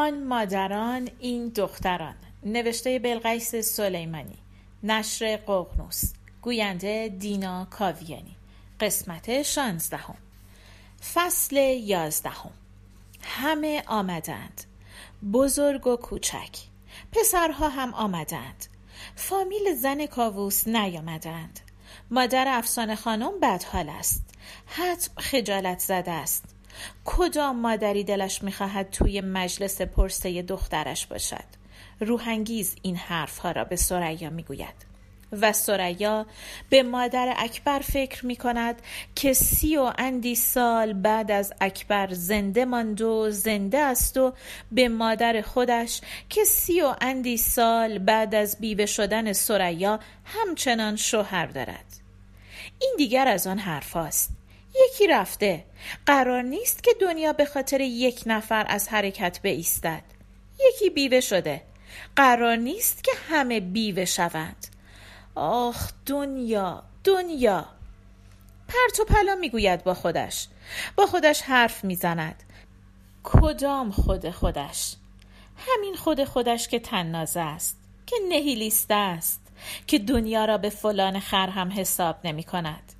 آن مادران این دختران. نوشته بلقیس سلیمانی. نشر ققنوس گوینده دینا کاویانی. قسمت شانزدهم. فصل یازدهم. همه آمدند. بزرگ و کوچک. پسرها هم آمدند. فامیل زن کاووس نیامدند. مادر افسانه خانم بدحال است. حتم خجالت زده است. کدام مادری دلش می‌خواهد توی مجلس پرسه دخترش باشد؟ روحانگیز این حرفها را به سریا می‌گوید. و سریا به مادر اکبر فکر می کند که سی و اندی سال بعد از اکبر زنده ماند و زنده است و به مادر خودش که سی و اندی سال بعد از بیوه شدن سریا همچنان شوهر دارد. این دیگر از آن حرف هاست. یکی رفته. قرار نیست که دنیا به خاطر یک نفر از حرکت بایستد. یکی بیوه شده. قرار نیست که همه بیوه شوند. آخ دنیا دنیا. پرت و پلا می‌گوید با خودش. با خودش حرف می‌زند. کدام خود خودش؟ همین خود خودش که تنازه است که نهیلیسته است که دنیا را به فلان خر هم حساب نمی کند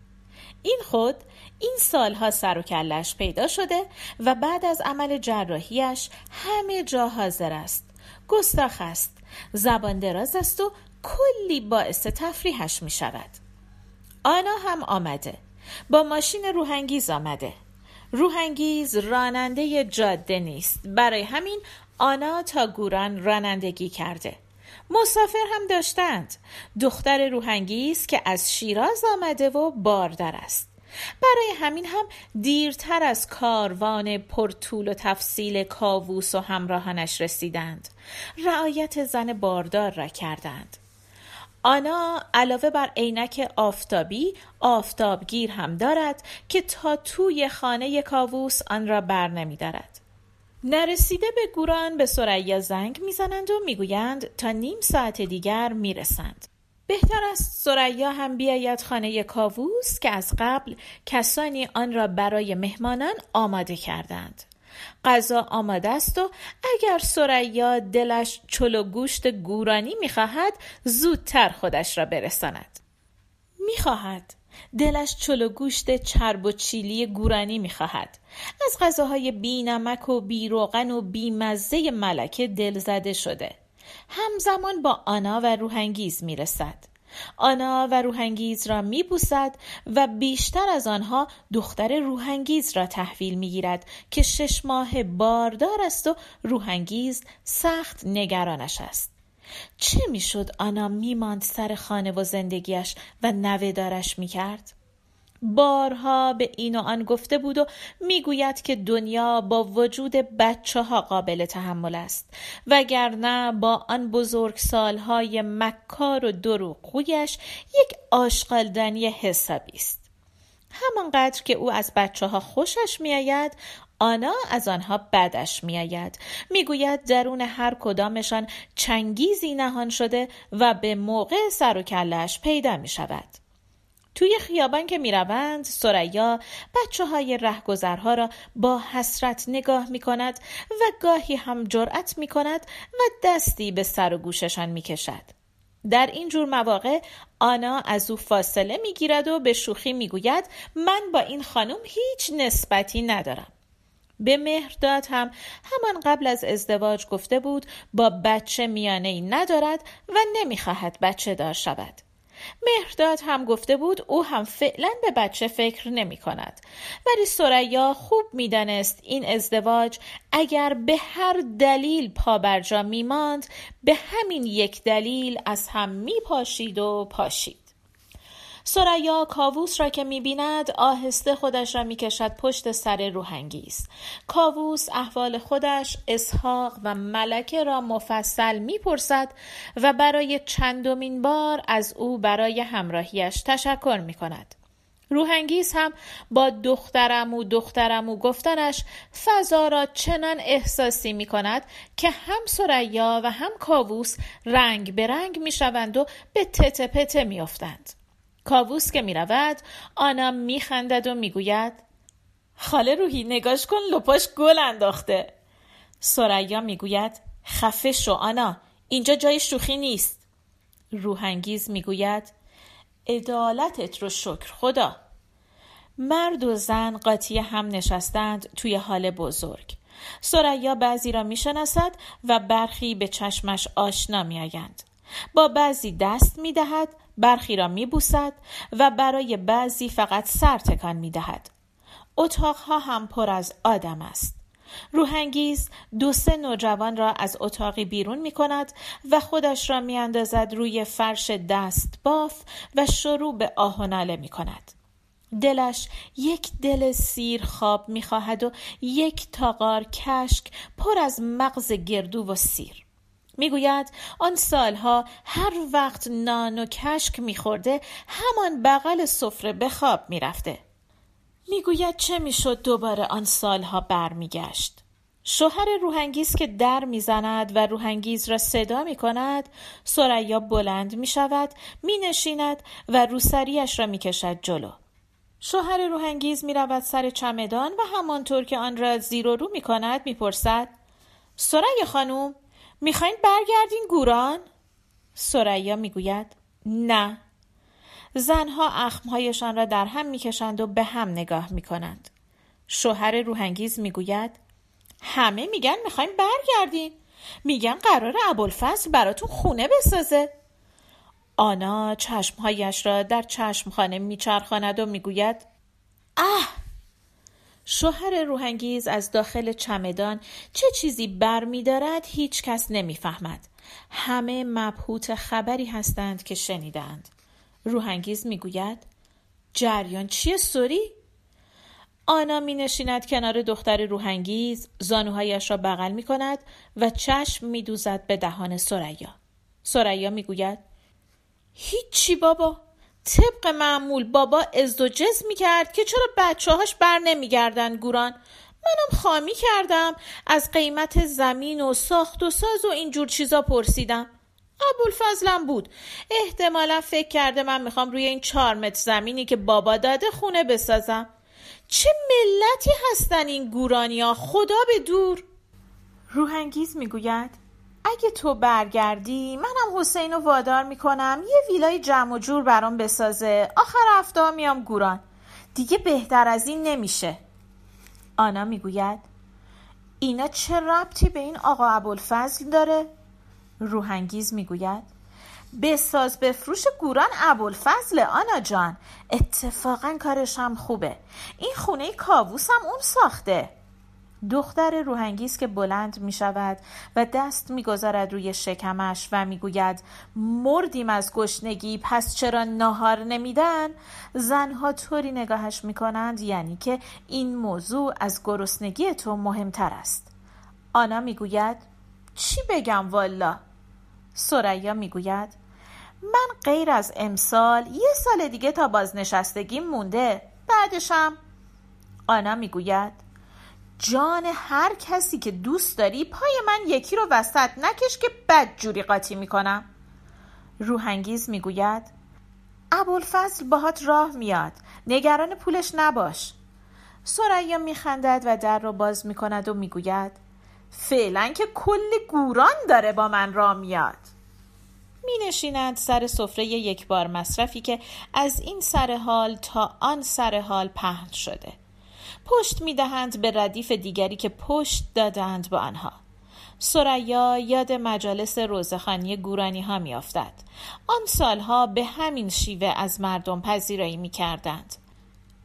این خود این سالها سر و کلش پیدا شده و بعد از عمل جراحیش همه جا حاضر است. گستاخ است. زبان دراز است و کلی باعث تفریحش می شود آنا هم آمده. با ماشین روحانگیز آمده. روحانگیز راننده جاده نیست. برای همین آنا تا گوران رانندگی کرده. مسافر هم داشتند. دختر روحانگیز که از شیراز آمده و باردر است. برای همین هم دیرتر از کاروان پرطول و تفصیل کاووس و همراهانش رسیدند. رعایت زن باردار را کردند. آنا علاوه بر عینک آفتابی آفتابگیر هم دارد که تا توی خانه کاووس آن را بر نمی دارد. نرسیده به گوران به سریا زنگ می‌زنند و می‌گویند تا نیم ساعت دیگر می‌رسند. بهتر است سریا هم بیاید خانه کاووس که از قبل کسانی آن را برای مهمانان آماده کردند. غذا آماده است و اگر سریا دلش چلو گوشت گورانی می‌خواهد زودتر خودش را برساند می‌خواهد دلش چلو گوشت چرب و چیلی گورانی می‌خواهد. از غذاهای بی نمک و بی روغن و بی مزه ملکه دل زده شده. همزمان با آنا و روحانگیز می‌رسد. آنا و روحانگیز را میبوسد و بیشتر از آنها دختر روحانگیز را تحویل می‌گیرد که شش ماه باردار است و روحانگیز سخت نگرانش است. چه می‌شد آنا میماند سر خانه و زندگیش و نوه دارش می‌کرد؟ بارها به این و آن گفته بود و می‌گوید که دنیا با وجود بچه ها قابل تحمل است وگرنه با آن بزرگ سالهای مکار و دروغگویش یک آشغالدنی حسابی است. همانقدر که او از بچه ها خوشش میآید آنا از آنها بدش میآید می‌گوید درون هر کدامشان چنگیزی نهان شده و به موقع سر و کلش پیدا می شود توی خیابان که می‌روند سریا بچه های رهگذرها را با حسرت نگاه می کند و گاهی هم جرأت می کند و دستی به سر و گوششان می کشد. در این جور مواقع آنا از او فاصله می گیرد و به شوخی می گوید من با این خانم هیچ نسبتی ندارم. به مهرداد هم. همان قبل از ازدواج گفته بود با بچه میانه ای ندارد و نمی‌خواهد بچه دار شود. مهرداد هم گفته بود او هم فعلا به بچه فکر نمی کند ولی سریا خوب می‌دانست این ازدواج اگر به هر دلیل پابرجا می ماند به همین یک دلیل از هم می پاشید و پاشید. سریا کاووس را که می‌بیند آهسته خودش را می‌کشد پشت سر روحانگیز کاووس احوال خودش اسحاق و ملکه را مفصل می‌پرسد و برای چندمین بار از او برای همراهیش تشکر می‌کند روحانگیز هم با دخترم و دخترم و گفتنش فضا را چنان احساسی می کند که هم سریا و هم کاووس رنگ به رنگ می شوند و به تته پته می افتند. کاووس که می رود آنا می خندد و می گوید خاله روحی نگاش کن لپاش گل انداخته. سریا می‌گوید خفه شو آنا اینجا جای شوخی نیست. روحانگیز می‌گوید عدالتت رو شکر خدا. مرد و زن قاطی هم نشستند توی حال بزرگ. سریا بعضی را می‌شناسد و برخی به چشمش آشنا میآیند. با بعضی دست می‌دهد برخی را میبوسد و برای بعضی فقط سر تکان می‌دهد اتاقها هم پر از آدم است روحانگیز دو سه نوجوان را از اتاقی بیرون می کند و خودش را می اندازد روی فرش دست باف و شروع به آه و ناله می کند. دلش یک دل سیر خواب می خواهد و یک تاقار کشک پر از مغز گردو و سیر. می‌گوید آن سالها هر وقت نان و کشک میخورده همان بغل سفره به خواب می‌رفته. می‌گوید چه می‌شد دوباره آن سالها برمیگشت؟ شوهر روحانگیز که در می‌زند و روحانگیز را صدا می کند سریا بلند می شود می نشیند و روسریش را می کشد جلو. شوهر روحانگیز می رود سر چمدان و همانطور که آن را زیر و رو می کند می پرسد خانوم می‌خواین برگردین گوران؟ سریا می‌گوید نه. زنها اخمهایشان را در هم می‌کشند و به هم نگاه می‌کنند. شوهر روحانگیز می‌گوید همه میگن می‌خوایم برگردین. میگن قرار ابوالفضل براتون خونه بسازه. آنا چشمهایش را در چشمخانه میچرخاند و می‌گوید اه شوهر روحانگیز از داخل چمدان چه چیزی بر می دارد هیچ کس نمی فهمد. همه مبهوت خبری هستند که شنیدند. روحانگیز می گوید جریان چیه سوری؟ آنا می نشیند کنار دختر روحانگیز زانوهایش را بغل می کند و چشم می دوزد به دهان سریا. سریا می گوید هیچی بابا طبق معمول بابا ازدوجز می‌کرد که چرا بچه هاش بر نمیگردن گوران. منم خامی کردم. از قیمت زمین و ساخت و ساز و اینجور چیزا پرسیدم. ابوالفضلم بود. احتمالا فکر کرده من می‌خوام روی این چهار متر زمینی که بابا داده خونه بسازم. چه ملتی هستن این گورانیا؟ خدا به دور. روحانگیز می‌گوید. اگه تو برگردی منم حسین رو وادار می‌کنم یه ویلای جمع و جور برام بسازه. آخر هفته میام گوران. دیگه بهتر از این نمیشه. آنا می‌گوید اینا چه ربطی به این آقا ابوالفضل داره؟ روحانگیز می‌گوید بساز بفروش گوران ابوالفضل آنا جان. اتفاقا کارش هم خوبه. این خونه کاووس هم اون ساخته. دختر روحانگیز که بلند می شود و دست می گذارد روی شکمش و می گوید مردیم از گشنگی پس چرا ناهار نمیدن؟ زنها طوری نگاهش می کنند یعنی که این موضوع از گرسنگی تو مهمتر است. آنا می گوید چی بگم والا؟ سریا می گوید من غیر از امسال یه سال دیگه تا بازنشستگی مونده بعدشم؟ آنا می گوید جان هر کسی که دوست داری پای من یکی رو وسط نکش که بد جوری قاطی می‌کنم. روحانگیز می‌گوید ابوالفضل باهات راه میاد. نگران پولش نباش. سریا میخندد و در رو باز می‌کند و می‌گوید فعلا که کل گوران داره با من راه میاد. می نشینند سر سفره یک بار مصرفی که از این سر حال تا آن سر حال پهن شده. پشت می دهند به ردیف دیگری که پشت دادند به آنها سریا یاد مجالس روزخانی گورانی ها می افتد. آن سالها به همین شیوه از مردم پذیرایی می کردند.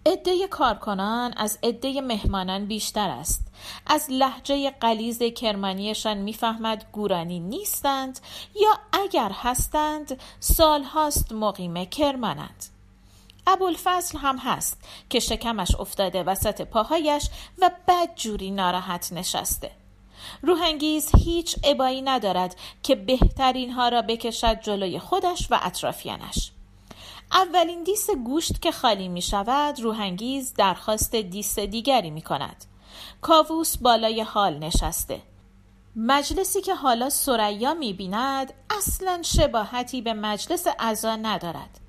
عده کارکنان از عده مهمانان بیشتر است. از لحجه قلیز کرمانیشان می‌فهمد گورانی نیستند یا اگر هستند سالهاست مقیم کرمانند. ابوالفضل هم هست که شکمش افتاده وسط پاهایش و بد جوری ناراحت نشسته. روحانگیز هیچ عبایی ندارد که بهترین ها را بکشد جلوی خودش و اطرافیانش. اولین دیس گوشت که خالی می شود روحانگیز درخواست دیس دیگری می کند. کاووس بالای حال نشسته. مجلسی که حالا سریا می بیند اصلا شباهتی به مجلس عزا ندارد.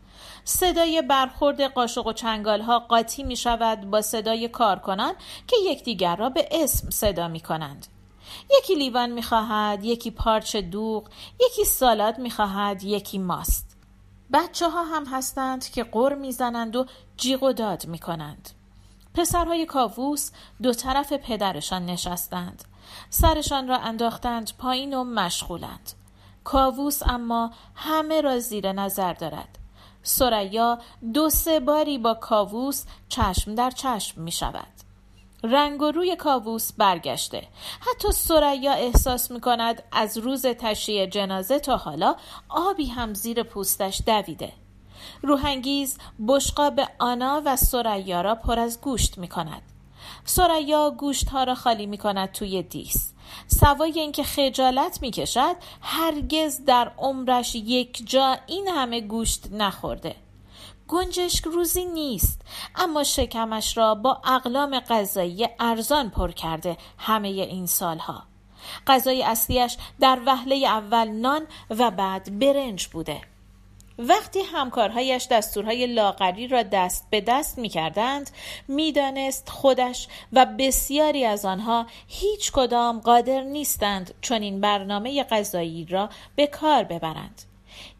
صدای برخورد قاشق و چنگال ها قاطی می شود با صدای کارکنان که یکدیگر را به اسم صدا می کنند. یکی لیوان می‌خواهد یکی پارچ دوغ یکی سالاد می‌خواهد یکی ماست. بچه ها هم هستند که قر می‌زنند و جیغ و داد می‌کنند. پسرهای کاووس دو طرف پدرشان نشستند. سرشان را انداختند پایین و مشغولند. کاووس اما همه را زیر نظر دارد. سریا دو سه باری با کاووس چشم در چشم می شود. رنگ و روی کاووس برگشته. حتی سریا احساس می کند از روز تشییع جنازه تا حالا آبی هم زیر پوستش دویده. روحانگیز بشقاب آنا و سریا را پر از گوشت می کند. سریا گوشت ها را خالی می کند توی دیس. سوای اینکه خجالت می کشد هرگز در عمرش یک جا این همه گوشت نخورده. گنجشک روزی نیست اما شکمش را با اقلام غذایی ارزان پر کرده همه این سالها. غذای اصلیش در وهله اول نان و بعد برنج بوده. وقتی همکارهایش دستورهای لاغری را دست به دست می کردند می دانست خودش و بسیاری از آنها هیچ کدام قادر نیستند چون این برنامه غذایی را به کار ببرند.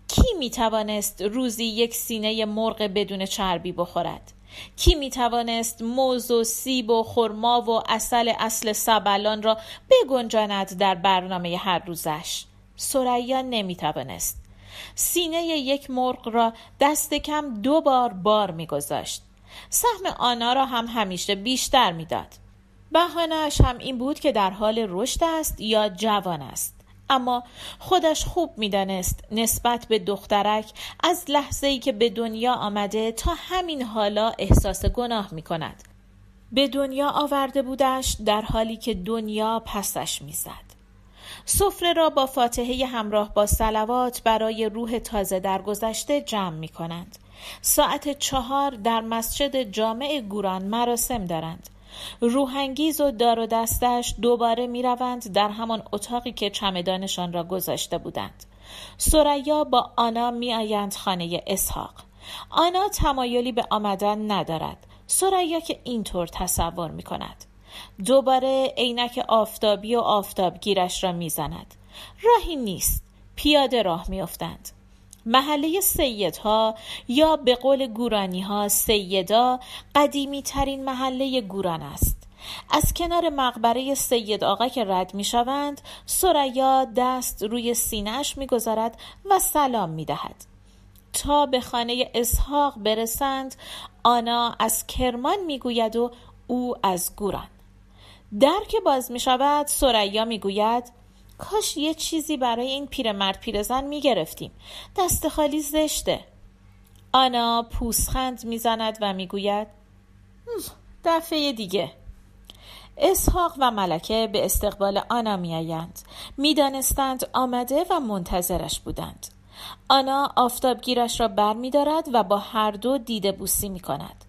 کی می توانست روزی یک سینه مرغ بدون چربی بخورد؟ کی می توانست موز و سیب و خرما و اصل اصل سبلان را بگنجاند در برنامه هر روزش؟ سریا نمی توانست سینه یک مرغ را دست کم دو بار بار میگذاشت سهم آنا را هم همیشه بیشتر می‌داد بهانهاش هم این بود که در حال رشد است یا جوان است اما خودش خوب می‌دانست نسبت به دخترک از لحظه ای که به دنیا آمده تا همین حالا احساس گناه می کند. به دنیا آورده بودش در حالی که دنیا پسش می‌زد. سفره را با فاتحه همراه با سلوات برای روح تازه درگذشته جمع می کنند. ساعت چهار در مسجد جامع گوران مراسم دارند. روحانگیز و دار و دستش دوباره می روند در همان اتاقی که چمدانشان را گذاشته بودند. سریا با آنا می آیند خانه اسحاق. آنا تمایلی به آمدن ندارد. سریا که اینطور تصور می کند. دوباره عینک آفتابی و آفتابگیرش را می‌زند. راهی نیست. پیاده راه میافتند. محله سیدها یا به قول گورانی ها سیدا قدیمی ترین محله گوران است. از کنار مقبره سید آقا که رد می شوند سریا دست روی سینهش می گذارد و سلام می دهد. تا به خانه اسحاق برسند آنا از کرمان می گوید و او از گوران. در که باز می شود سریا می گوید کاش یه چیزی برای این پیرمرد پیرزن می گرفتیم. دست خالی زشته. آنا پوسخند می‌زند و می‌گوید دفعه دیگه. اسحاق و ملکه به استقبال آنا میآیند می‌دانستند آمده و منتظرش بودند. آنا آفتابگیرش را بر می دارد و با هر دو دیده بوسی می کند.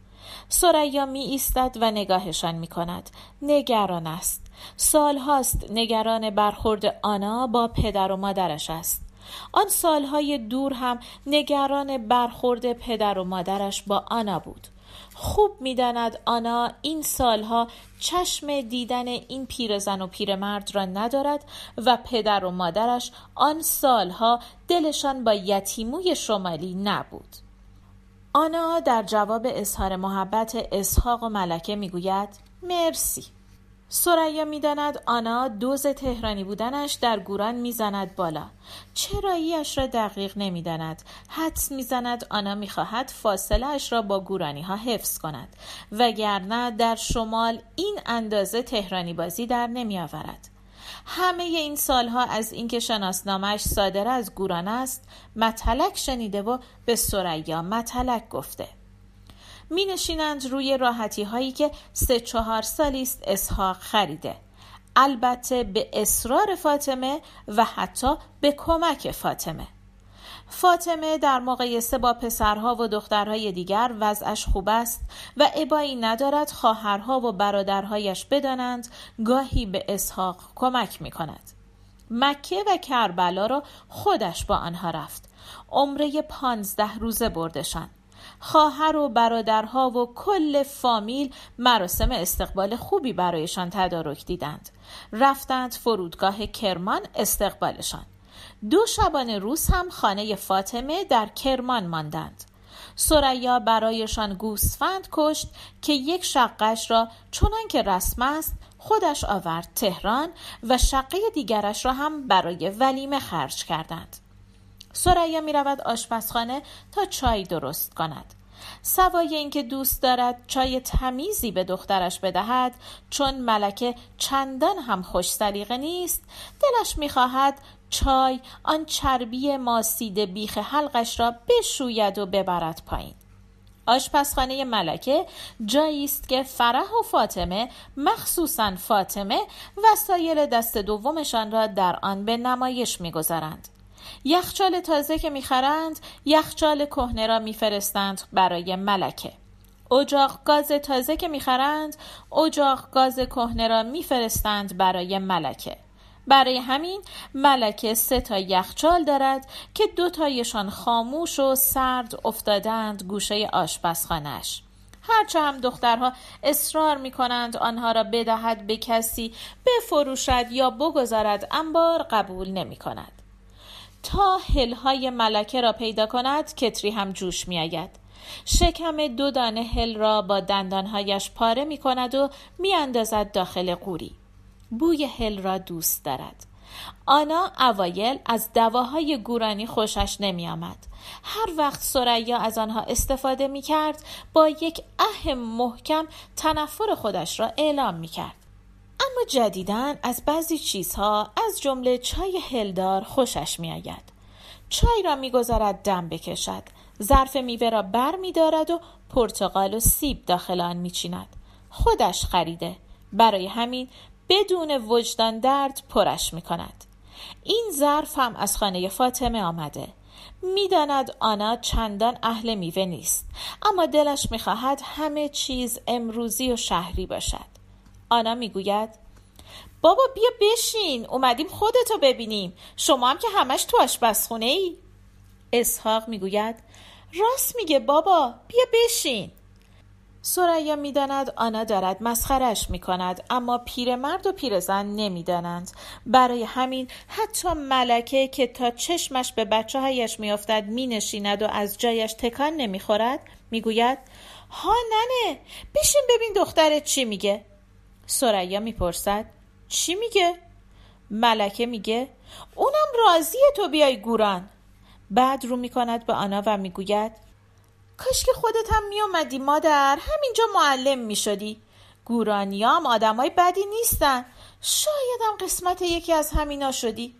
سریا می ایستد و نگاهشان می کند. نگران است. سالهاست نگران برخورد آنا با پدر و مادرش است. آن سالهای دور هم نگران برخورد پدر و مادرش با آنا بود. خوب می‌داند آنا این سالها چشم دیدن این پیرزن و پیرمرد را ندارد و پدر و مادرش آن سالها دلشان با یتیموی شمالی نبود. آنا در جواب اظهار محبت اسحاق و ملکه می‌گوید مرسی. سریا می‌داند آنا دوز تهرانی بودنش در گوران می‌زند بالا. چراییش را دقیق نمی‌داند. حدس می‌زند آنا می‌خواهد فاصله اش را با گورانی ها حفظ کند وگرنه در شمال این اندازه تهرانی بازی در نمیآورد. همه این سالها از اینکه شناسنامهش صادر از گوران است متلک شنیده و به سریا متلک گفته. می نشینند روی راحتی هایی که سه چهار سالی است اسحاق خریده. البته به اصرار فاطمه و حتی به کمک فاطمه. فاطمه در مقایسه با پسرها و دخترهای دیگر وضعش خوب است و ابایی ندارد خواهرها و برادرهایش بدانند گاهی به اسحاق کمک می کند. مکه و کربلا را خودش با آنها رفت. عمره پانزده روزه بردشان. خواهر و برادرها و کل فامیل مراسم استقبال خوبی برایشان تدارک دیدند رفتند فرودگاه کرمان استقبالشان دو شبانه روز هم خانه فاطمه در کرمان ماندند. سریا برایشان گوسفند کشت که یک شقش را چنان که رسم است خودش آورد تهران و شقه دیگرش را هم برای ولیمه خرج کردند. سریا می رود آشپزخانه تا چای درست کند. سوای اینکه دوست دارد چای تمیزی به دخترش بدهد چون ملکه چندان هم خوش سلیقه نیست دلش می‌خواهد چای آن چربی ماسید بیخ حلقش را بشوید و ببرد پایین. آشپزخانه ملکه جایی است که فرح و فاطمه مخصوصا فاطمه وسایل دست دومشان را در آن به نمایش می‌گذارند. یخچال تازه که می‌خرند یخچال کهنه را میفرستند برای ملکه. اجاق گاز تازه که می‌خرند اجاق گاز کهنه را میفرستند برای ملکه. برای همین ملکه سه تا یخچال دارد که دو تایشان خاموش و سرد افتادند گوشه آشپزخانهش هرچه هم دخترها اصرار می کنند آنها را بدهد به کسی بفروشد یا بگذارد انبار قبول نمی کند تا هلهای ملکه را پیدا کند کتری هم جوش می آید. شکم دو دانه هل را با دندانهایش پاره می کند و می اندازد داخل قوری. بوی هل را دوست دارد. آنا اوایل از دواهای گورانی خوشش نمی آمد. هر وقت سریا از آنها استفاده می کرد با یک اهم محکم تنفر خودش را اعلام می کرد. اما جدیدن از بعضی چیزها از جمله چای هلدار خوشش می آید. چای را می‌گذارد دم بکشد ظرف میوه را بر می دارد و پرتقال و سیب داخل آن میچیند خودش خریده برای همین بدون وجدان درد پرش می کند این ظرف هم از خانه فاطمه آمده. می‌داند آنا چندان اهل میوه نیست اما دلش می‌خواهد همه چیز امروزی و شهری باشد. آنا می‌گوید بابا بیا بشین اومدیم خودتو ببینیم. شما هم که همش تو آشپزخونه ای اسحاق می‌گوید راست میگه بابا بیا بشین. سریا می‌داند آنا دارد مسخرش می‌کند اما پیرمرد و پیرزن نمی‌دانند. برای همین حتی ملکه که تا چشمش به بچه هایش میافتد مینشیند و از جایش تکان نمی‌خورد می‌گوید ها ننه بشین ببین دخترت چی میگه. سریا می‌پرسد چی میگه؟ ملکه میگه اونم راضیه تو بیای گوران. بعد رو می‌کند به آنا و می‌گوید کاش که خودت هم میومدی مادر. همینجا معلم می‌شدی. گورانیام آدمای بدی نیستن. شایدم قسمت یکی از همینا شدی.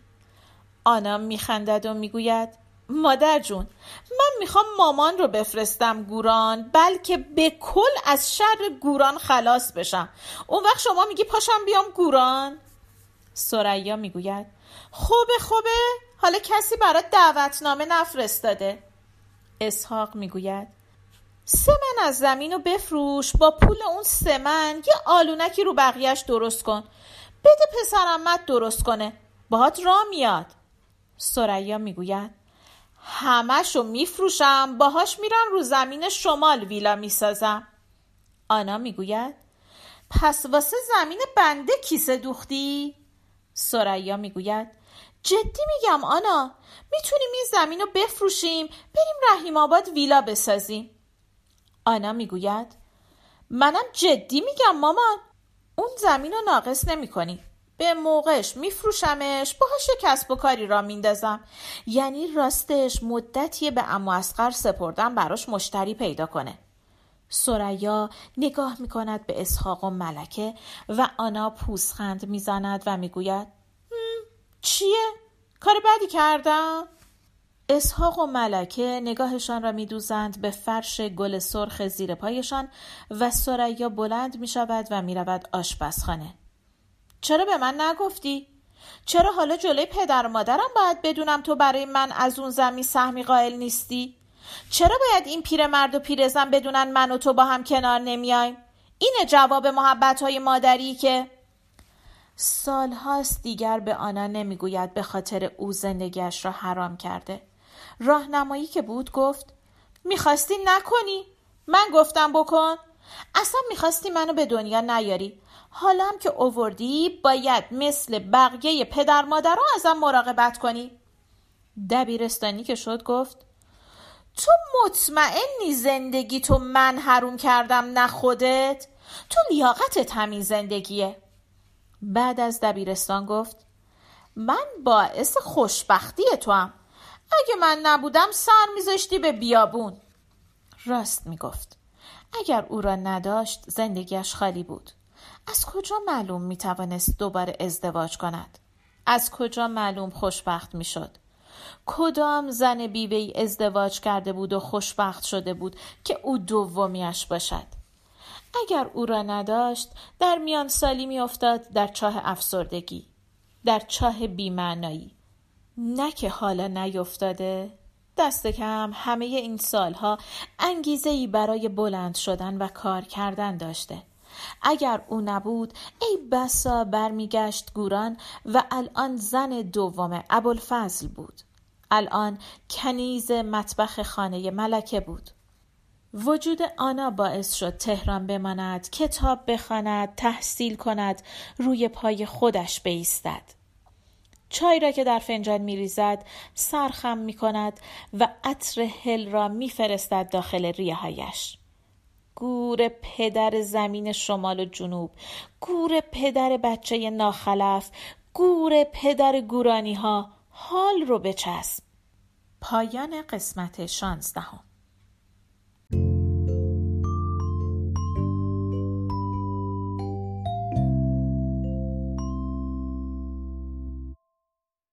آنا میخندد و می‌گوید مادر جون من می‌خوام مامان رو بفرستم گوران بلکه به کل از شر گوران خلاص بشم. اون وقت شما میگی پاشم بیام گوران؟ سریا می‌گوید خوبه خوبه. حالا کسی برات دعوتنامه نفرستاده. اسحاق می‌گوید سمن از زمین رو بفروش با پول اون سمن یه آلونکی رو بقیهش درست کن. بده پسرمت درست کنه. باهات را میاد. سریا می‌گوید همشو میفروشم باهاش میرم رو زمین شمال ویلا می‌سازم. آنا می‌گوید پس واسه زمین بنده کیسه دوختی؟ سریا می‌گوید جدی میگم آنا می‌تونیم این زمین رو بفروشیم بریم رحیم آباد ویلا بسازیم. آنا می‌گوید منم جدی میگم مامان. اون زمین رو ناقص نمی کنی. به موقعش میفروشمش باهاش کسب و کاری را میندازم. یعنی راستش مدتی به امو اسقر سپردم براش مشتری پیدا کنه. سریا نگاه می‌کند به اسحاق و ملکه و آنا پوسخند می‌زند و می‌گوید چیه؟ کار بدی کردم؟ اسحاق و ملکه نگاهشان را میدوزند به فرش گل سرخ زیر پایشان و سریا بلند می شود و می رود آشپزخانه. چرا به من نگفتی؟ چرا حالا جلوی پدر و مادرم باید بدونم تو برای من از اون زمین سهمی قائل نیستی؟ چرا باید این پیرمرد و پیرزن بدونن من و تو با هم کنار نمیایم؟ اینه جواب محبت های مادری که سالهاست دیگر به آنا نمی‌گوید به خاطر او زندگیش را حرام کرده. راهنمایی که بود گفت می‌خواستی نکنی؟ من گفتم بکن. اصلا می‌خواستی منو به دنیا نیاری. حالا هم که اووردی باید مثل بقیه پدر مادرها ازم مراقبت کنی. دبیرستانی که شد گفت تو مطمئنی زندگی تو من حروم کردم نه خودت؟ تو لیاقتت همین زندگیه. بعد از دبیرستان گفت من باعث خوشبختی تو هم. اگه من نبودم سر میذاشتی به بیابون. راست می‌گفت. اگر او را نداشت زندگیش خالی بود. از کجا معلوم می‌توانست دوباره ازدواج کند؟ از کجا معلوم خوشبخت می‌شد؟ کدام زن بیوه ازدواج کرده بود و خوشبخت شده بود که او دومیش باشد؟ اگر او را نداشت در میان سالی میافتاد در چاه افسردگی در چاه بیمعنایی. نه که حالا نیفتاده دست کم همه این سالها انگیزه ای برای بلند شدن و کار کردن داشته. اگر او نبود ای بسا برمیگشت گوران و الان زن دوم ابوالفضل بود. الان کنیز مطبخ خانه ملکه بود. وجود آنا باعث شد تهران بماند کتاب بخواند تحصیل کند روی پای خودش بیستد. چای را که در فنجان میریزد سرخم می کند و عطر هل را میفرستد داخل ریههایش. گور پدر زمین شمال و جنوب گور پدر بچه ناخلف گور پدر گورانی ها حال رو بچسب. پایان قسمت شانزدهم.